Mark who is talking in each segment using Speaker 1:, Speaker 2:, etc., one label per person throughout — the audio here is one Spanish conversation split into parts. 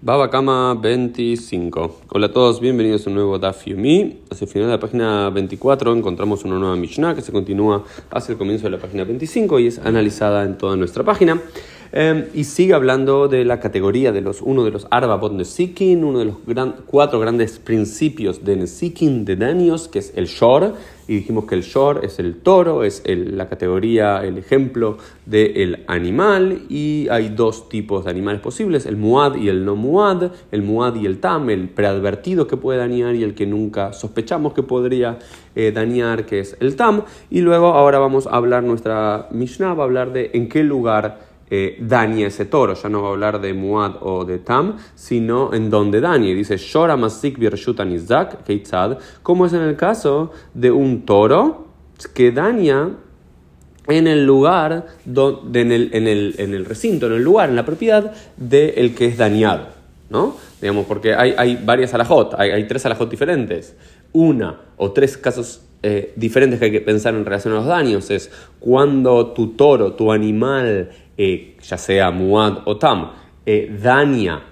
Speaker 1: Baba Kama 25. Hola a todos, bienvenidos a un nuevo Daf. Hacia el final de la página 24 encontramos una nueva Mishnah que se continúa hacia el comienzo de la página 25 y es analizada en toda nuestra página. Eh, y sigue hablando de la categoría de los uno de los Arbabot Nesikin, uno de los cuatro grandes principios de Nesikin de daños, que es el Shor. Y dijimos que el Shor es el toro, es la categoría, el ejemplo del animal. Y hay dos tipos de animales posibles: el Muad y el no Muad, el Muad y el Tam, el preadvertido que puede dañar y el que nunca sospechamos que podría eh, dañar, que es el Tam. Y luego, ahora vamos a hablar, nuestra Mishnah va a hablar de en qué lugar eh, daña ese toro. Ya no va a hablar de Muad o de Tam, sino en donde dañe. Dice, Shora Masik Keitzad, como es en el caso de un toro que daña en el lugar, donde, en, el, en, el, en el recinto, en el lugar, en la propiedad del que es dañado. ¿no? Digamos, porque hay, hay varias alajot, hay, hay, tres alajot diferentes. Una o tres casos eh, diferentes que hay que pensar en relación a los daños es cuando tu toro, tu animal, eh, ya sea muad o tam, eh, daña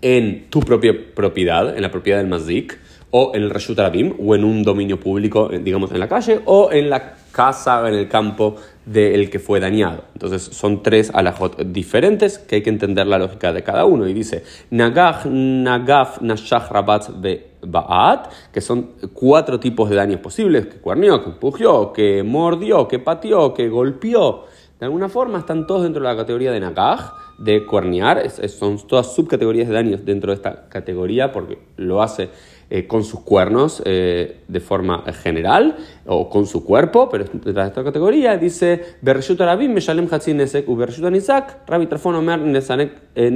Speaker 1: en tu propia propiedad, en la propiedad del mazik, o en el Rashut Arabim, o en un dominio público, digamos en la calle, o en la casa en el campo del que fue dañado. Entonces son tres alajot diferentes que hay que entender la lógica de cada uno. Y dice, Nagach, Nagaf, Nashach, Rabat, Ba'at, que son cuatro tipos de daños posibles, que cuernió, que empujió, que mordió, que pateó, que golpeó. De alguna forma están todos dentro de la categoría de Nagaj, de cuernear, son todas subcategorías de daños dentro de esta categoría porque lo hace eh, con sus cuernos eh, de forma general o con su cuerpo, pero dentro de esta categoría dice Omer eh.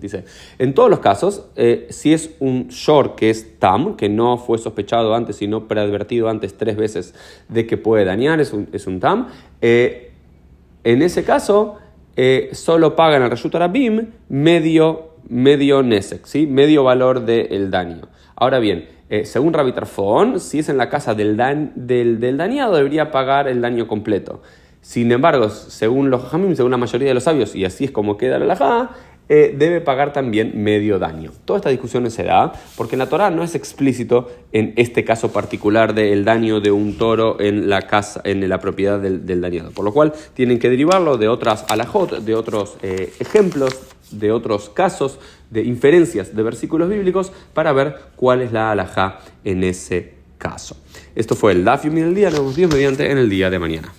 Speaker 1: Dice, en todos los casos, si es un short que es tam, que no fue sospechado antes, sino preadvertido antes tres veces de que puede dañar, es un, es un tam, en ese caso solo pagan al Reshut Arabim medio, medio Nesek, ¿sí? medio valor del daño. Ahora bien, eh, según Rabbi Tarfon, si es en la casa del, del, del, dañado, debería pagar el daño completo. Sin embargo, según los Hamim, según la mayoría de los sabios, y así es como queda la halajá, eh, debe pagar también medio daño. Toda esta discusión se da porque en la Torah no es explícito en este caso particular del daño de un toro en la casa, en la propiedad del, dañado. Por lo cual tienen que derivarlo de otras alajot, de otros eh, ejemplos, de otros casos, de inferencias de versículos bíblicos para ver cuál es la alajá en ese caso. Esto fue el Daf del día. Nos vemos mediante en el día de mañana.